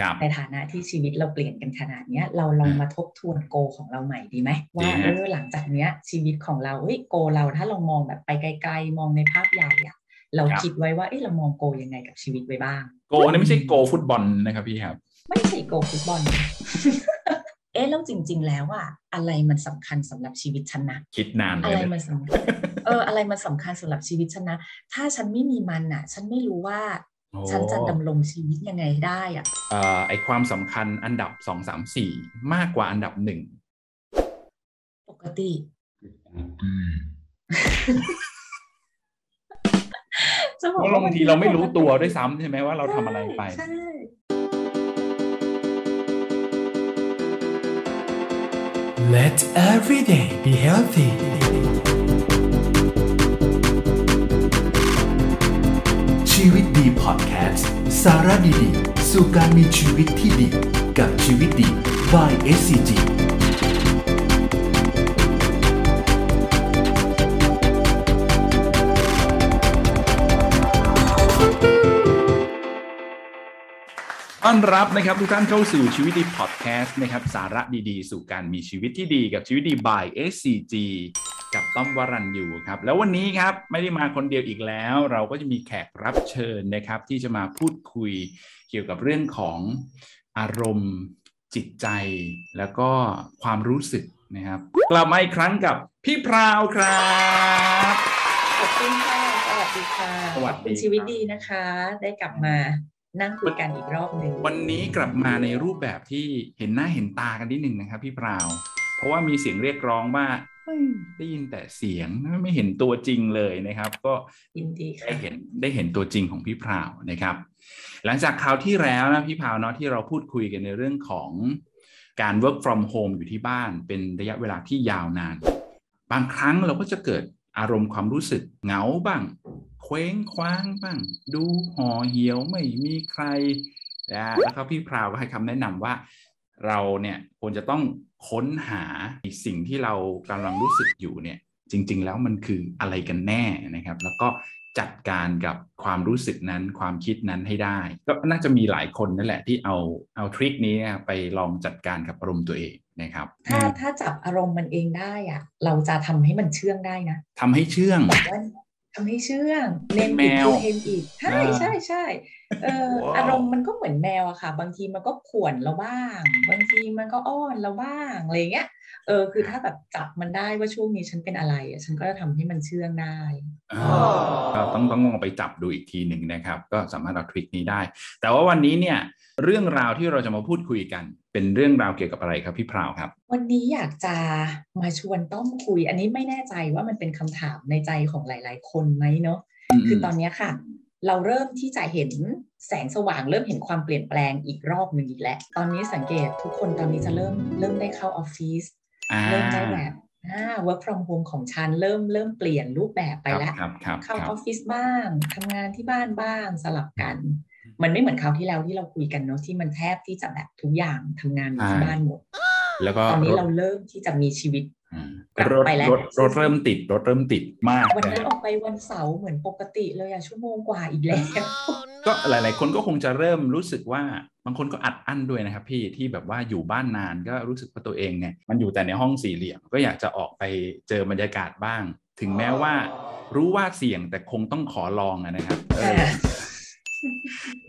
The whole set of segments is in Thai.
ครับในฐานะที่ชีวิตเราเปลี่ยนกันขนาดเนี้ยเราลองมาทบทวนโกของเราใหม่ดีไหมว่าเออหลังจากเนี้ยชีวิตของเราเอ้ยโกเราถ้าเรามองแบบไปไกล ๆ มองในภาพใหญ่อะเราคิดไว้ว่าเอ้ยเรามองโกยังไงกับชีวิตไว้บ้าง โกนี่ไม่ใช่โกฟุตบอลนะครับพี่ครับ ไม่ใช่โกฟุตบอลเอ๊ะแล้วจริง ๆ แล้วอะอะไรมันสำคัญสำหรับชีวิตฉันนะคิดนานอะไรเลยมันสำคัญเอออะไรมันสำคัญสำหรับชีวิตฉันนะ ถ้าฉันไม่มีมันอะฉันไม่รู้ว่าโอ้ ฉันจะดำรงชีวิตยังไงได้อะเอ่อไอความสำคัญอันดับสองสามสี่มากกว่าอันดับหนึ่งปกติจะบอกเพราะว่าบางทีเราไม่รู้ตัวด้วยซ้ำใช่ไหมว่าเราทำอะไรไปใช่ Let every day be healthy ชีวิตดีพอดแคสต์สาระดีๆ สู่การมีชีวิตที่ดี กับชีวิตดี by SCG ต้อนรับนะครับทุกท่านเข้าสู่ชีวิตดีพอดแคสต์นะครับสาระดีๆ สู่การมีชีวิตที่ดีกับชีวิตดี by SCG กับต้อมวรันอยู่ครับ แล้ววันนี้ครับไม่ได้มาคนเดียวอีกแล้ว เราก็จะมีแขกรับเชิญนะครับ ที่จะมาพูดคุยเกี่ยวกับเรื่องของอารมณ์จิตใจ แล้วก็ความรู้สึกนะครับกลับมาอีกครั้งกับพี่พราวครับขอบคุณค่ะสวัสดีค่ะสวัสดีขอบคุณชีวิตดีนะคะ ได้กลับมานั่งคุยกันอีกรอบหนึ่งวันนี้กลับมาในรูปแบบที่เห็นหน้าเห็นตากันนิดหนึ่งนะครับ พี่พราว เพราะว่ามีเสียงเรียกร้องว่าเฮ้ย ได้ยินแต่เสียงไม่เห็นตัวจริงเลยนะครับ ก็ยินดีได้ค่ะเห็นได้เห็นตัวจริงของพี่พราวนะครับ หลังจากคราวที่แล้วนะพี่พราวเนาะที่เราพูดคุยกันในเรื่องของการ work from home อยู่ที่บ้าน เป็นระยะเวลาที่ยาวนาน บางครั้งเราก็จะเกิดอารมณ์ความรู้สึกเหงาบ้าง เคว้งคว้างบ้าง ดูห่อเหี่ยวไม่มีใครนะแล้วก็พี่พราวก็ให้คำแนะนำว่า เราเนี่ยควรจะต้องค้นหาสิ่งที่เรากำลังรู้สึกอยู่เนี่ยจริง ๆ แล้วมันคืออะไรกันแน่นะครับ แล้วก็จัดการกับความรู้สึกนั้นความคิดนั้นให้ได้ ก็น่าจะมีหลายคนนั่นแหละที่เอาเอาทริคนี้ไปลองจัดการกับอารมณ์ตัวเองนะครับถ้าถ้าจับอารมณ์มันเองได้อะเราจะทำให้มันเชื่องได้นะทำให้เชื่อง แบบว่าทำให้เชื่องเล่นแมอีกวเทนอีกใช่อ่าใช่ใช่เออว้าวอารมณ์มันก็เหมือนแมวอะค่ะ บางทีมันก็ข่วนเราบ้าง บางทีมันก็อ้อนเราบ้างอะไรเงี้ย เออคือถ้าแบบจับมันได้ว่าช่วงนี้ฉันเป็นอะไรอะฉันก็จะทำให้มันเชื่องได้อ่าก็ต้องต้องลองไปจับดูอีกทีหนึ่งนะครับ ก็สามารถเอาทริคนี้ได้ แต่ว่าวันนี้เนี่ยเรื่องราวที่เราจะมาพูดคุยกัน เป็นเรื่องราวเกี่ยวกับอะไรครับพี่พราวครับ วันนี้อยากจะมาชวนต้อมคุย อันนี้ไม่แน่ใจว่ามันเป็นคำถามในใจของหลาย ๆ คนไหมเนาะคือตอนเนี้ยค่ะ เราเริ่มที่จะเห็นแสงสว่างเริ่มเห็นความเปลี่ยนแปลงอีกรอบหนึ่งอีกแล้ว ตอนนี้สังเกตทุกคนตอนนี้จะเริ่มเริ่มได้เข้าออฟฟิศอ่า เริ่มได้แบบอ่า work from home ของฉันเริ่มเริ่มเปลี่ยนรูปแบบไปแล้วครับครับเข้าคอรับอฟฟิศบ้างทำงานที่บ้านบ้างสลับกัน มันไม่เหมือนคราวที่แล้วที่เราคุยกันเนาะที่มันแทบที่จะแบบทุกอย่างทำงานอยู่ที่ใช่บ้านหมดแล้วก็ตอนนี้รถเราเริ่มที่จะมีชีวิตอ่ากลับ รถไปแล้วรถรถเริ่มติดรถเริ่มติดมาก วันนะนั้นออกไปวันเสาร์เหมือนปกติเลยอะชั่วโมงกว่าอีกแล้วก็หลาย ๆ คนก็คงจะเริ่มรู้สึกว่าบางคนก็อัดอั้นด้วยนะครับพี่ที่แบบว่าอยู่บ้านนานก็รู้สึกว่าตัวเองเนี่ยมันอยู่แต่ในห้องสี่เหลี่ยมก็อยากจะออกไปเจอบรรยากาศบ้าง ถึงแม้ว่า รู้ว่าเสี่ยงแต่คงต้องขอลองอะนะครับเออ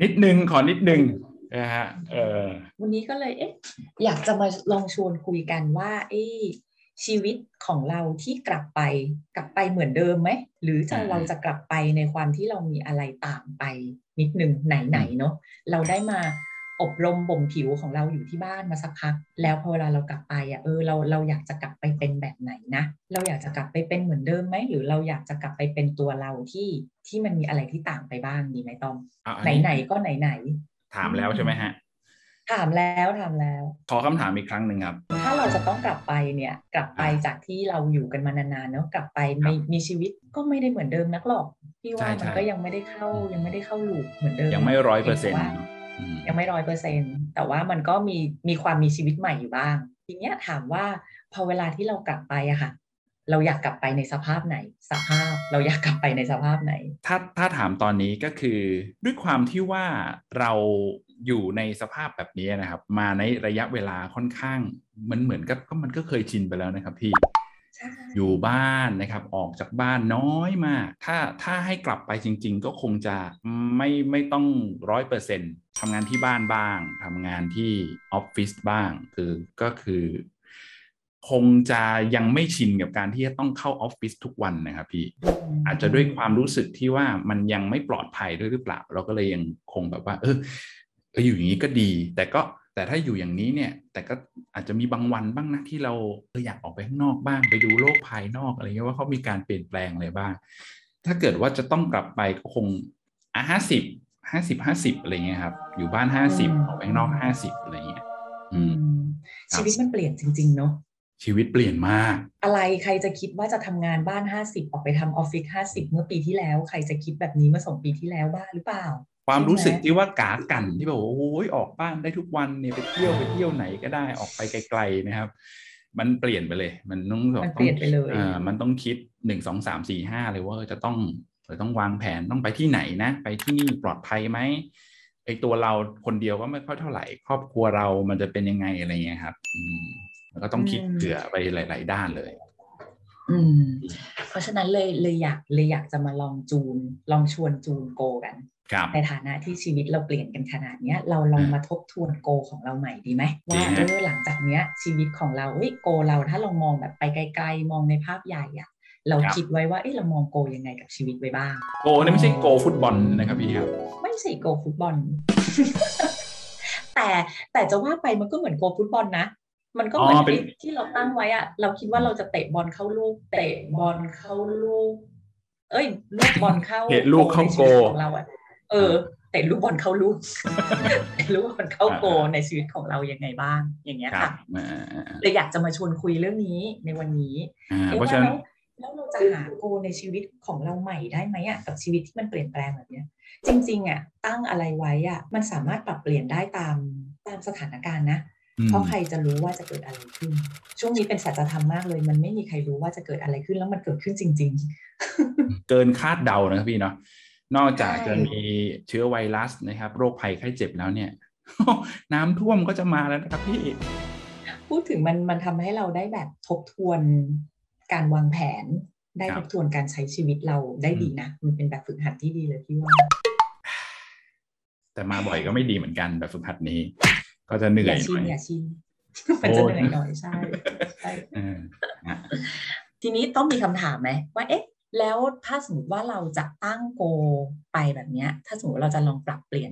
นิดนึงขอนิดนึงนะฮะเออวันนี้ก็เลยเอ๊ะอยากจะมาลองชวนคุยกันว่า เอ๊ะ ชีวิตของเราที่กลับไป กลับไปเหมือนเดิมไหม หรือจะอ่าเราจะกลับไปในความที่เรามีอะไรต่างไป นิดหนึ่งไหนๆเนาะเราได้มาอบรมบ่มผิวของเราอยู่ที่บ้านมาสักพัก แล้วพอเวลาเรากลับไปอะเออเราเราอยากจะกลับไปเป็นแบบไหนนะ เราอยากจะกลับไปเป็นเหมือนเดิมไหมหรือเราอยากจะกลับไปเป็นตัวเราที่ที่มันมีอะไรที่ต่างไปบ้างดีไหมต้อมเอาอัไหนๆก็ไหนถามแล้วใช่ไหมฮะๆ ถามแล้วถามแล้ว ขอคำถามอีกครั้งหนึ่งครับ ถ้าเราจะต้องกลับไปเนี่ย กลับไปจากที่เราอยู่กันมานานๆเนาะกลับไปครับมีมีชีวิตก็ไม่ได้เหมือนเดิมนักหรอกพี่ว่าใช่มันใช่ก็ยังไม่ได้เข้ายังไม่ได้เข้าลูปเหมือนเดิมยังไม่ร้อยเปอร์เซ็นต์พีงแต่ว่ายังไม่ร้อยเปอร์เซ็นแต่ว่ามันก็มีมีความมีชีวิตใหม่อยู่บ้าง ทีเนี้ยถามว่าพอเวลาที่เรากลับไปอะค่ะ เราอยากกลับไปในสภาพไหน สภาพเราอยากกลับไปในสภาพไหน ถ้าถ้าถามตอนนี้ก็คือ ด้วยความที่ว่าเรา อยู่ในสภาพแบบนี้นะครับ มาในระยะเวลาค่อนข้าง มันเหมือนกับก็มันก็เคยชินไปแล้วนะครับพี่ใช่อยู่บ้านนะครับออกจากบ้านน้อยมาก ถ้าถ้าให้กลับไปจริง ๆ ก็คงจะไม่ไม่ต้องร้อยเปอร์เซ็นต์ทำงานที่บ้านบ้างทำงานที่ออฟฟิศบ้าง คือก็คือ คงจะยังไม่ชินกับการที่จะต้องเข้าออฟฟิศทุกวันนะครับพี่ อาจจะด้วยความรู้สึกที่ว่ามันยังไม่ปลอดภัยด้วยหรือเปล่า เราก็เลยยังคงแบบว่า เออเอออยู่อย่างนี้ก็ดี แต่ก็แต่ถ้าอยู่อย่างนี้เนี่ย แต่ก็อาจจะมีบางวันบ้างนะที่เราเอออยากออกไปข้างนอกบ้าง ไปดูโลกภายนอกอะไรเงี้ยว่าเขามีการเปลี่ยนแปลงอะไรบ้าง ถ้าเกิดว่าจะต้องกลับไปก็คงอะห้าสิบห้าสิบห้าสิบอะไรเงี้ยครับ อยู่บ้านห้าสิบออกไปข้างนอกห้าสิบอะไรเงี้ยอืมชีวิตมันเปลี่ยนจริง ๆ เนาะชีวิตเปลี่ยนมาก อะไรใครจะคิดว่าจะทำงานบ้าน 50 ออกไปทำออฟฟิศ50 เมื่อปีที่แล้ว ใครจะคิดแบบนี้เมื่อสองปีที่แล้วบ้างหรือเปล่า ความรู้สึกใช่ไหมที่ว่ากากันที่แบบว่าโอ้ยออกบ้านได้ทุกวันเนี่ยไปเที่ยวไปเที่ยวไหนก็ได้ออกไปไกลๆนะครับ มันเปลี่ยนไปเลย มันต้องแบบมันเปลี่ยนไปเลยอ่ามันต้องคิดหนึ่งสองสามสี่ห้าเลยว่าเออจะต้องเออต้องวางแผนต้องไปที่ไหนนะ ไปที่นี่ปลอดภัยไหมไอตัวเราคนเดียวก็ไม่ค่อยเท่าไหร่ ครอบครัวเรามันจะเป็นยังไงอะไรเงี้ยครับ อืมแล้วก็ต้องคิดเผื่อไปหลาย ๆ ด้านเลย อืม เพราะฉะนั้นเลยเลยอยากเลยอยากจะมาลองจูน ลองชวนจูนโกกันครับ ในฐานะที่ชีวิตเราเปลี่ยนกันขนาดเนี้ยเราลองมาทบทวนโกของเราใหม่ดีไหมดีว่าฮะเออหลังจากเนี้ยชีวิตของเราเอ้ยโกเราถ้าเรามองแบบไปไกล ๆ มองในภาพใหญ่อะเราคิดไว้ว่าเอ้ยเรามองโกยังไงกับชีวิตไว้บ้าง โกนี่ไม่ใช่โกฟุตบอลนะครับพี่ครับไม่ใช่โกฟุตบอล แต่แต่จะว่าไปมันก็เหมือนโกฟุตบอลนะมันก็เหมือนอ๋อเป็นไอ้ที่เราตั้งไว้อะเราคิดว่าเราจะเตะบอลเข้าลูก เตะบอลเข้าลูก เอ้ยลูกบอลเข้าเตะลูกเข้าโกในชีวิตของเราอะ เออเตะลูกบอลเข้าลูกเตะลูกบอลเข้าโกในชีวิตของเรายังไงบ้าง อย่างเงี้ยครัค่ะบอ่าอ่าอ่าเลยอยากจะมาชวนคุยเรื่องนี้ในวันนี้อ่าเอ๊ะเพราะว่าฉะนั้นแล้วแล้วเราจะหาโกในชีวิตของเราใหม่ได้ไหมอะกับชีวิตที่มันเปลี่ยนแปลงแบบเนี้ย จริง ๆ อะ ตั้งอะไรไว้อะ มันสามารถปรับเปลี่ยนได้ตามตามสถานการณ์นะอืมเพราะใครจะรู้ว่าจะเกิดอะไรขึ้น ช่วงนี้เป็นสัจธรรมมากเลย มันไม่มีใครรู้ว่าจะเกิดอะไรขึ้นแล้วมันเกิดขึ้นจริงเกินคาดเดานะครับพี่เนาะ นอกจากใช่จะมีเชื้อไวรัสนะครับ โรคภัยไข้เจ็บแล้วเนี่ย น้ำท่วมก็จะมาแล้วนะครับพี่ๆพูดถึงมันมันทำให้เราได้แบบทบทวนการวางแผน ได้ครัทบบทวนการใช้ชีวิตเราได้ดีอืมนะ มันเป็นแบบฝึกหัดที่ดีเลยพี่ว่า แต่มาบ่อยก็ไม่ดีเหมือนกันแบบฝึกหัดนี้ ก็จะเหนื่ออยย่าหชิน่นอยอย่าชินมันจะเหนื่อยหน่อยใช่ใช่เออนะทีนี้ต้องมีคำถามไหมว่าเอ๊ะ แล้วถ้าสมมติว่าเราจะตั้งโกไปแบบเนี้ยถ้าสมมติเราจะลองปรับเปลี่ยน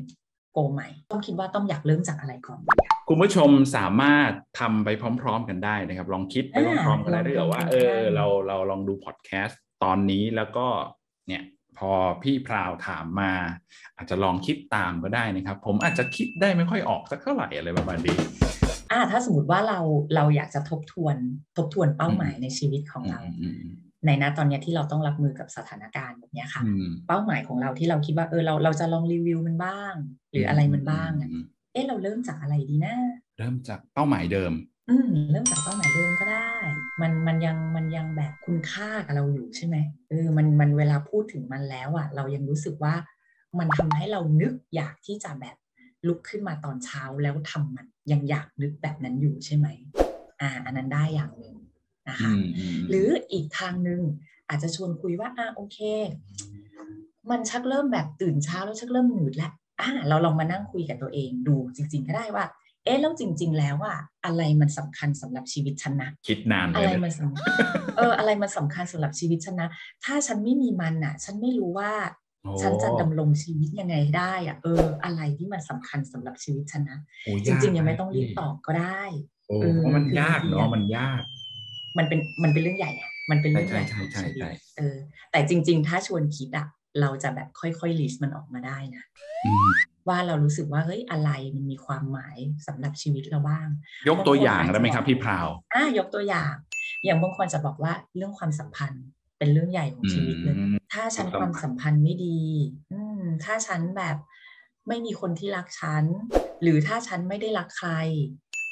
โกใหม่ต้องคิดว่าต้องอยากเริ่มจากอะไรก่อนดีอะคุณผู้ชมสามารถทำไปพร้อม ๆ กันได้นะครับ ลองคิดไปพร้อมๆกันได้อ่าถ้าเกิดว่าลองทำเออได้เราเราลองดูพอดแคสต์ตอนนี้แล้วก็เนี่ยพอพี่พราวถามมา อาจจะลองคิดตามก็ได้นะครับ ผมอาจจะคิดได้ไม่ค่อยออกสักเท่าไหร่อะไรประมาณนี้อ่าถ้าสมมติว่าเราเราอยากจะทบทวนทบทวนเป้าหมายในชีวิตของเราอืมอืมอืม ในนะตอนเนี้ยที่เราต้องรับมือกับสถานการณ์แบบเนี้ยค่ะอืมเป้าหมายของเราที่เราคิดว่าเออเราเราจะลองรีวิวมันบ้าง หรืออะไรมันบ้างอะอืมเอ๊ะเราเริ่มจากอะไรดีนะ เริ่มจากเป้าหมายเดิม อืมเริ่มจากเป้าหมายเดิมก็ได้ มันมันยังมันยังแบบคุณค่ากับเราอยู่ใช่ไหมเออมันมันเวลาพูดถึงมันแล้วอะ เรายังรู้สึกว่ามันทำให้เรานึกอยากที่จะแบบลุกขึ้นมาตอนเช้าแล้วทำมันยังอยากนึกแบบนั้นอยู่ใช่ไหมอ่า อันนั้นได้อย่างหนึ่ง นะคะอืมอืมหรืออีกทางหนึ่งอาจจะชวนคุยว่าอ่าโอเค มันชักเริ่มแบบตื่นเช้าแล้วชักเริ่มหนืดแล้วอ่าเราลองมานั่งคุยกับตัวเองดูจริง ๆ ก็ได้ว่า เอ๊ะแล้วจริง ๆ แล้วอะอะไรมันสำคัญสำหรับชีวิตฉันนะคิดนานเลอะไรยมันสำคัญเอออะไรมันสำคัญสำหรับชีวิตฉันนะถ้าฉันไม่มีมันอะฉันไม่รู้ว่าโอ้ฉันจะดำรงชีวิตยังไงได้อะเออ อะไรที่มันสำคัญสำหรับชีวิตฉันนะโอ้จริง ๆ ยังากไม่ต้องรีบพี่ตอบก็ได้ โอ้เออเพราะมันคือยากบางทีเนาะอะมันยาก มันเป็นมันเป็นเรื่องใหญ่อะมันเป็นเรื่องใหญ่ใช่ใช่ของชีวิตใช่ใช่เออ แต่จริง ๆ ถ้าชวนคิดอะเราจะแบบค่อยๆลิสต์มันออกมาได้นะอืมว่าเรารู้สึกว่าเฮ้ยอะไรมันมีความหมายสำหรับชีวิตเราบ้าง ยกตัวอย่างได้ไหมครับพี่พราวอ่ายกตัวอย่าง อย่างบางคนจะบอกว่าเรื่องความสัมพันธ์ เป็นเรื่องใหญ่ของชีวิตเลยอืมถ้าฉันความคสัมพันธ์วามสัมพันธ์ไม่ดี อืมถ้าฉันแบบไม่มีคนที่รักฉัน หรือถ้าฉันไม่ได้รักใคร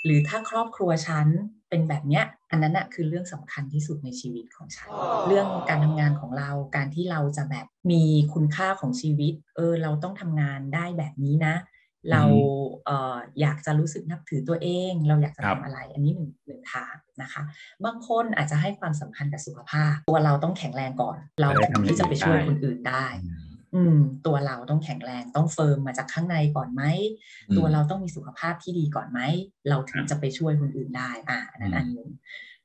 หรือถ้าครอบครัวฉันเป็นแบบเนี้ย อันนั้นอะคือเรื่องสำคัญที่สุดในชีวิตของฉัน เรื่องการทำงานของเรา การที่เราจะแบบมีคุณค่าของชีวิต เออ เราต้องทำงานได้แบบนี้นะ เราอืเอ่ออยากจะรู้สึกนับถือตัวเอง เราอยากจะครับทำอะไร อันนี้หนึ่งหนึ่งทางนะคะ บางคนอาจจะให้ความสำคัญกับสุขภาพ ตัวเราต้องแข็งแรงก่อน เราถึงที่จะไปช่วยคนอื่นได้ อืม ตัวเราต้องแข็งแรงต้องเฟิร์มมาจากข้างในก่อนไหมอืมตัวเราต้องมีสุขภาพที่ดีก่อนไหม เราถึคงรับจะไปช่วยคนอื่นได้ อ่าอันนั้นอืมอันหนึ่ง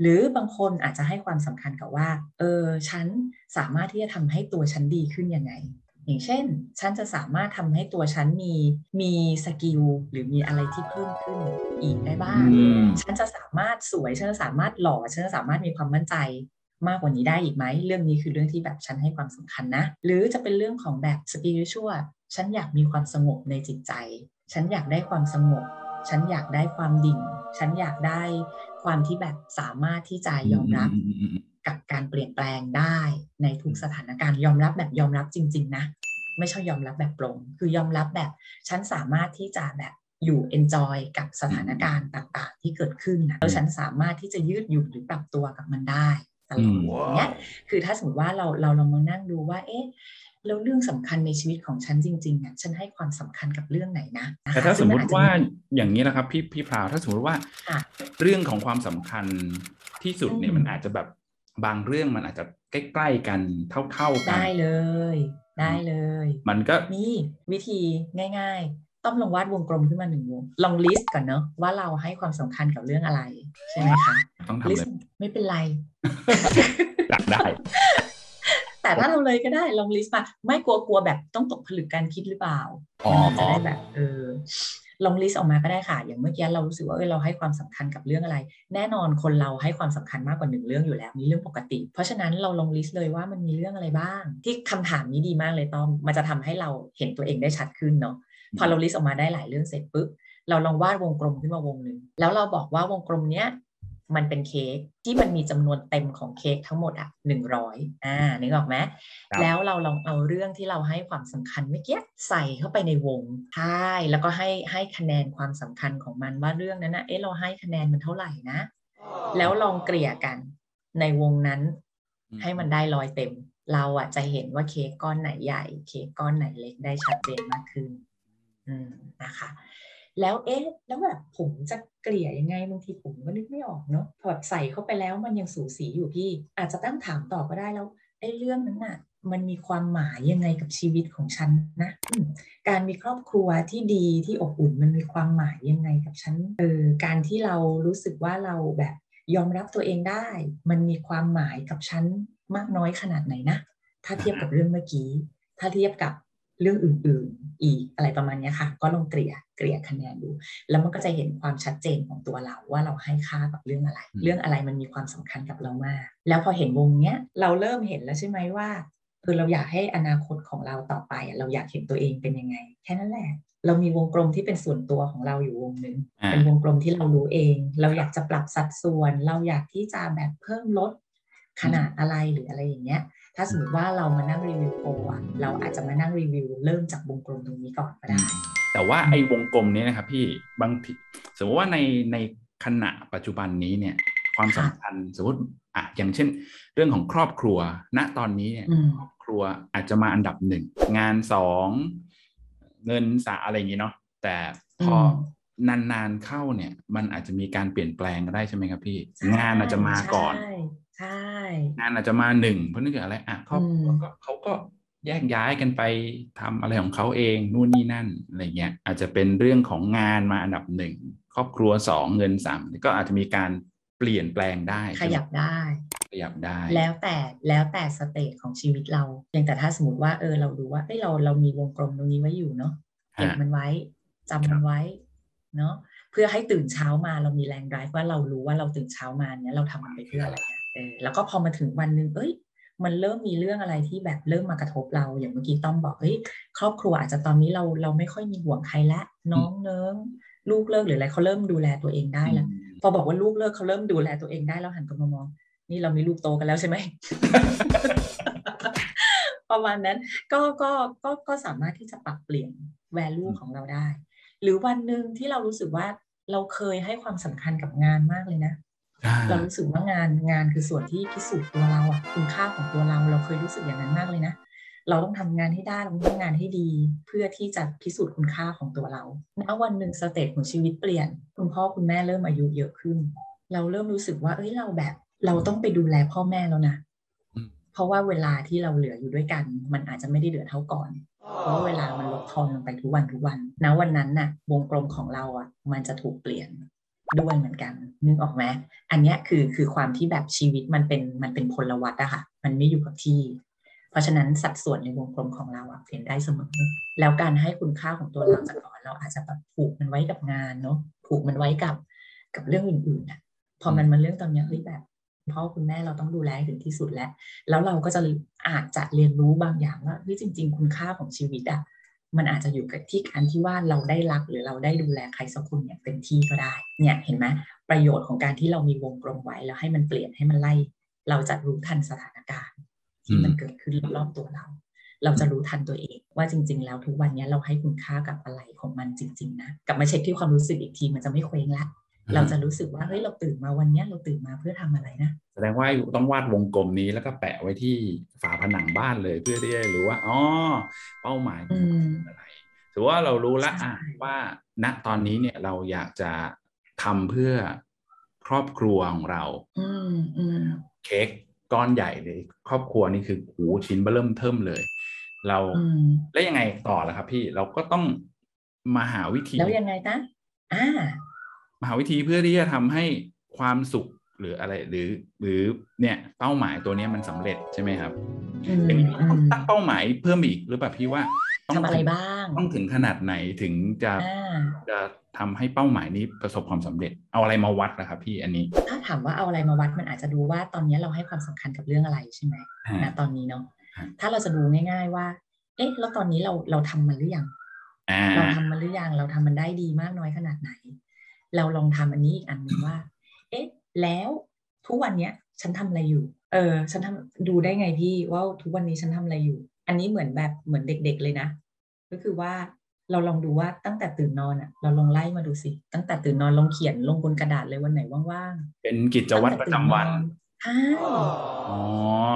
หรือบางคนอาจจะให้ความสำคัญกับว่า เออ ฉันสามารถที่จะทำให้ตัวฉันดีขึ้นยังไง อย่างเช่น ฉันจะสามารถทำให้ตัวฉันมีมีสกิลหรือมีอะไรที่เพิ่มขึ้นอีกได้บ้างอืมฉันจะสามารถสวย ฉันจะสามารถหล่อ ฉันจะสามารถมีความมั่นใจ มากกว่านี้ได้อีกไหม เรื่องนี้คือเรื่องที่แบบฉันให้ความสำคัญนะ หรือจะเป็นเรื่องของแบบสปิริชวลฉันอยากมีความสงบในจิตใจ ฉันอยากได้ความสงบ ฉันอยากได้ความดิ่ง ฉันอยากได้ความที่แบบสามารถที่จะยอมรับอืมอืมอืมกับการเปลี่ยนแปลงได้ในทุกสถานการณ์ยอมรับแบบยอมรับจริง ๆ นะ ไม่ใช่ยอมรับแบบปลงคือยอมรับแบบ ฉันสามารถที่จะแบบอยู่ enjoy กับสถานการณ์ต่าง ๆ ที่เกิดขึ้นนะแล้วฉันสามารถที่จะยืดหยุ่นหรือปรับตัวกับมันได้ ตลอดอย่างเงี้ยคือถ้าสมมติว่าเราเราลองมานั่งดูว่าเอ๊ะแล้วเรื่องสำคัญในชีวิตของฉันจริงๆอะฉันให้ความสำคัญกับเรื่องไหนนะนะคะแต่ถ้าสมมติซึ่งนอจจะว่าอย่างนี้นะครับพี่พี่พราวถ้าสมมติว่าค่ะเรื่องของความสำคัญที่สุดเนี่ยอืมมันอาจจะแบบบางเรื่องมันอาจจะใกล้ๆกันเท่าๆกันได้เลย ได้เลย มันก็นี่วิธีง่าย ๆ ต้องลองวาดวงกลมขึ้นมาหนึ่งวง ลองลิสต์ก่อนเนอะว่าเราให้ความสำคัญกับเรื่องอะไร ใช่ไหมคะต้องทำ list เลยไม่เป็นไรอยากได้ แต่ถ้าเราเลยก็ได้ลอง list มาไม่กลัวกลัวแบบต้องตกผลึกการคิดหรือเปล่าอ๋อมันจะได้แบบเออลอง list ออกมาก็ได้ค่ะ อย่างเมื่อกี้เรารู้สึกว่าเออเราให้ความสำคัญกับเรื่องอะไร แน่นอนคนเราให้ความสำคัญมากกว่าหนึ่งเรื่องอยู่แล้วนี่เรื่องปกติ เพราะฉะนั้นเราลอง list เลยว่ามันมีเรื่องอะไรบ้าง ที่คำถามนี้ดีมากเลยต้อมมันจะทำให้เราเห็นตัวเองได้ชัดขึ้นเนาะ พอเรา list ออกมาได้หลายเรื่องเสร็จปุ๊บเราลองวาดวงกลมขึ้นมาวงหนึ่งแล้วเราบอกว่าวงกลมเนี้ยมันเป็นเค้กที่มันมีจำนวนเต็มของเค้กทั้งหมดอะหนึ่งร้อยอ่านึกออกไหมครับแล้วเราลองเอาเรื่องที่เราให้ความสำคัญเมื่อกี้ใส่เข้าไปในวงใช่แล้วก็ให้ให้คะแนนความสำคัญของมันว่าเรื่องนั้นนะเอ๊ะเราให้คะแนนมันเท่าไหร่นะ แล้วลองเกลี่ยกันในวงนั้น ให้มันได้ร้อยเต็ม เราอะจะเห็นว่าเค้กก้อนไหนใหญ่ เค้กก้อนไหนเล็กได้ชัดเจนมากขึ้นอืม นะคะแล้วเอ๊ะแล้วแบบผมจะเกลี่ยยังไงบางทีผมก็นึกไม่ออกเนาะพอใส่เข้าไปแล้วมันยังสูสีอยู่พี่ อาจจะตั้งถามต่อก็ได้แล้วไอ้เรื่องนั้นน่ะ มันมีความหมายยังไงกับชีวิตของฉันนะการมีครอบครัวที่ดีที่อบอุ่นมันมีความหมายยังไงกับฉันเออการที่เรารู้สึกว่าเราแบบยอมรับตัวเองได้ มันมีความหมายกับฉันมากน้อยขนาดไหนนะถ้าเทียบกับเรื่องเมื่อกี้ ถ้าเทียบกับ เรื่องอื่นๆ อีกอะไรประมาณเนี้ยค่ะ ก็ลองเกลี่ยเกลี่ยคะแนนดู แล้วมันก็จะเห็นความชัดเจนของตัวเราว่าเราให้ค่ากับเรื่องอะไรอืมเรื่องอะไรมันมีความสำคัญกับเรามาก แล้วพอเห็นวงเนี้ยเราเริ่มเห็นแล้วใช่ไหมว่าเออเราอยากให้อนาคตของเราต่อไปอะเราอยากเห็นตัวเองเป็นยังไง แค่นั้นแหละเรามีวงกลมที่เป็นส่วนตัวของเราอยู่วงหนึ่งอ่าเป็นวงกลมที่เรารู้เอง เราอยากจะปรับสัดส่วน เราอยากที่จะแบบเพิ่มลดขนาดอะไรหรืออะไรอย่างเงี้ย ถ้าสมมติว่าเรามานั่งรีวิวโปรอะเราอาจจะมานั่งรีวิวเริ่มจากวงกลมตรงนี้ก่อนก็ได้ แต่ว่าไอ้วงกลมเนี้นะครับพี่บางทีสมมติว่าในในขณะปัจจุบันนี้เนี่ยความสำคัญสมมติอะอย่างเช่น เรื่องของครอบครัวณตอนนี้เนี่ยอืมครอบครัวอาจจะมาอันดับหนึ่งงานสองเงินสาอะไรอย่างนี้เนาะแต่พออมนานๆเข้าเนี่ย มันอาจจะมีการเปลี่ยนแปลงก็ได้ใช่ไหมครับพี่ งานอาจจะมาก่อน ใช่ใช่งานอาจจะมาหนึ่งเพราะนึกถึงอะไรอะครอบครัวอืมก็เขาก็แยกย้ายกันไปทำอะไรของเขาเองนู่นนี่นั่นอะไรเงี้ยอาจจะเป็นเรื่องของงานมาอันดับหนึ่งครอบครัวสองเงินสามก็อาจจะมีการเปลี่ยนแปลงได้ ขยับได้ขยับได้ แล้วแต่แล้วแต่สเตจของชีวิตเราอย่างแต่ถ้าสมมติว่าเออเราดูว่าเอ้ยเราเรามีวงกลมตรงนี้ไว้อยู่เนาะเก็บฮะมันไว้จำมันไว้เนาะเพื่อให้ตื่นเช้ามาเรามีแรง drive ว่าเรารู้ว่าเราตื่นเช้ามาเนี่ยเราทำมันไปเพื่ออะไรอะ เออแล้วก็พอมาถึงวันหนึ่งเอ้ย มันเริ่มมีเรื่องอะไรที่แบบเริ่มมากระทบเราอย่างเมื่อกี้ต้อมบอกเฮ้ยครอบครัวอาจจะตอนนี้เราเราไม่ค่อยมีห่วงใครละน้องเนิ้งลูกเลิกหรืออะไรเขาเริ่มดูแลตัวเองได้แล้วพอบอกว่าลูกเลิกเขาเริ่มดูแลตัวเองได้แล้วหันกลับมามอง นี่เรามีลูกโตกันแล้วใช่ไหมประมาณนั้นก็ก็ก็ก็สามารถที่จะปรับเปลี่ยน value ของเราได้ หรือวันหนึ่งที่เรารู้สึกว่าเราเคยให้ความสำคัญกับงานมากเลยนะอ่า เรารู้สึกว่างานงานคือส่วนที่พิสูจน์ตัวเราอะคุณค่าของตัวเราเราเคยรู้สึกอย่างนั้นมากเลยนะเราต้องทำงานให้ได้เราต้องทำงานให้ดี เพื่อที่จะพิสูจน์คุณค่าของตัวเราณวันหนึ่งสเตจของชีวิตเปลี่ยน คุณพ่อคุณแม่เริ่มอายุเยอะขึ้น เราเริ่มรู้สึกว่า เอ้ยเราแบบ เราต้องไปดูแลพ่อแม่แล้วนะอืมเพราะว่าเวลาที่เราเหลืออยู่ด้วยกัน มันอาจจะไม่ได้เหลือเท่าก่อนเพราะว่าเวลามันลดทอนลงไปทุกวันทุกวันณวันนั้นน่ะ วงกลมของเราอะ มันจะถูกเปลี่ยน ด้วยเหมือนกันนึกออกไหมอันนี้คือคือความที่แบบชีวิตมันเป็นมันเป็นพลวัตอะค่ะ มันไม่อยู่กับที่ เพราะฉะนั้นสัดส่วนในวงกลมของเราอะเปลี่ยนได้เสมอ แล้วการให้คุณค่าของตัวเราจากก่อนเราอาจจะแบบผูกมันไว้กับงานเนาะผูกมันไว้กับกับเรื่องอื่นๆอะพอมันมาเรื่องตอนนี้เฮ้ยแบบพ่อคุณแม่เราต้องดูแลถึงที่สุดแล้ว แล้วเราก็จะอาจจะเรียนรู้บางอย่างว่าเฮ้ยจริง ๆ คุณค่าของชีวิตอะ มันอาจจะอยู่กับที่การที่ว่าเราได้รักหรือเราได้ดูแลใครสักคนอย่างเต็มที่ก็ได้เนี่ยเห็นไหมประโยชน์ของการที่เรามีวงกลมไว้แล้วให้มันเปลี่ยนให้มันไล่ เราจะรู้ทันสถานการณ์ที่มันเกิดขึ้นรอบๆตัวเรา เราจะรู้ทันตัวเอง ว่าจริง ๆ แล้วทุกวันนี้เราให้คุณค่ากับอะไรของมันจริง ๆ นะกลับมาเช็คที่ความรู้สึกอีกทีมันจะไม่เคว้งละ เราจะรู้สึกว่าเฮ้ยเราตื่นมาวันเนี้ยเราตื่นมาเพื่อทำอะไรนะแสดงว่าต้องวาดวงกลมนี้แล้วก็แปะไว้ที่ฝาผนังบ้านเลยเพื่อที่จะรู้ว่าอ๋อเป้าหมายขอืองเรามคืออะไรถือว่าเรารู้ละใช่อะว่าณตอนนี้เนี่ยเราอยากจะทำเพื่อครอบครัวของเราอืมอืมเค้กก้อนใหญ่เลย ครอบครัวนี่คือหูชิ้นเบอร์เริ่มเทิมเลย เราอืมแล้วยังไงต่อล่ะครับ พี่เราก็ต้องมาหาวิธีแล้วยังไงนะอ่า มาหาวิธีเพื่อที่จะทำให้ความสุขหรืออะไรหรือหรือเนี่ยเป้าหมายตัวเนี้ยมันสำเร็จใช่ไหมครับอืมอย่างนี้อืต้องมตั้งเป้าหมายเพิ่มอีกหรือเปล่าพี่ว่าต้งทำอะไรบ้าง ต้องถึงขนาดไหนถึงจะอ่าจะทำให้เป้าหมายนี้ประสบความสำเร็จ เอาอะไรมาวัดนะครับพี่อันนี้ ถ้าถามว่าเอาอะไรมาวัดมันอาจจะดูว่าตอนนี้เราให้ความสำคัญกับเรื่องอะไรใช่ไหมฮะณตอนนี้เนาะฮะถ้าเราจะดูง่าย ๆว่า เอ๊ะ แล้วตอนนี้เราเราทำมันหรือยังอ่าเราทำมันหรือยังเราทำมันได้ดีมากน้อยขนาดไหน เราลองทำอันนี้อีกอันหนึ่งว่า เอ๊ะ แล้วทุกวันเนี้ยฉันทำอะไรอยู่ เออ ฉันทำดูได้ไงพี่ว่าทุกวันนี้ฉันทำอะไรอยู่ อันนี้เหมือนแบบเหมือนเด็ก ๆเลยนะ ก็คือว่าเราลองดูว่าตั้งแต่ตื่นนอนอะเราลองไล่มาดูสิ ตั้งแต่ตื่นนอนลองเขียนลงบนกระดาษเลยวันไหนว่างๆ เป็นกิจวัตรประจำวันใช่อ๋อ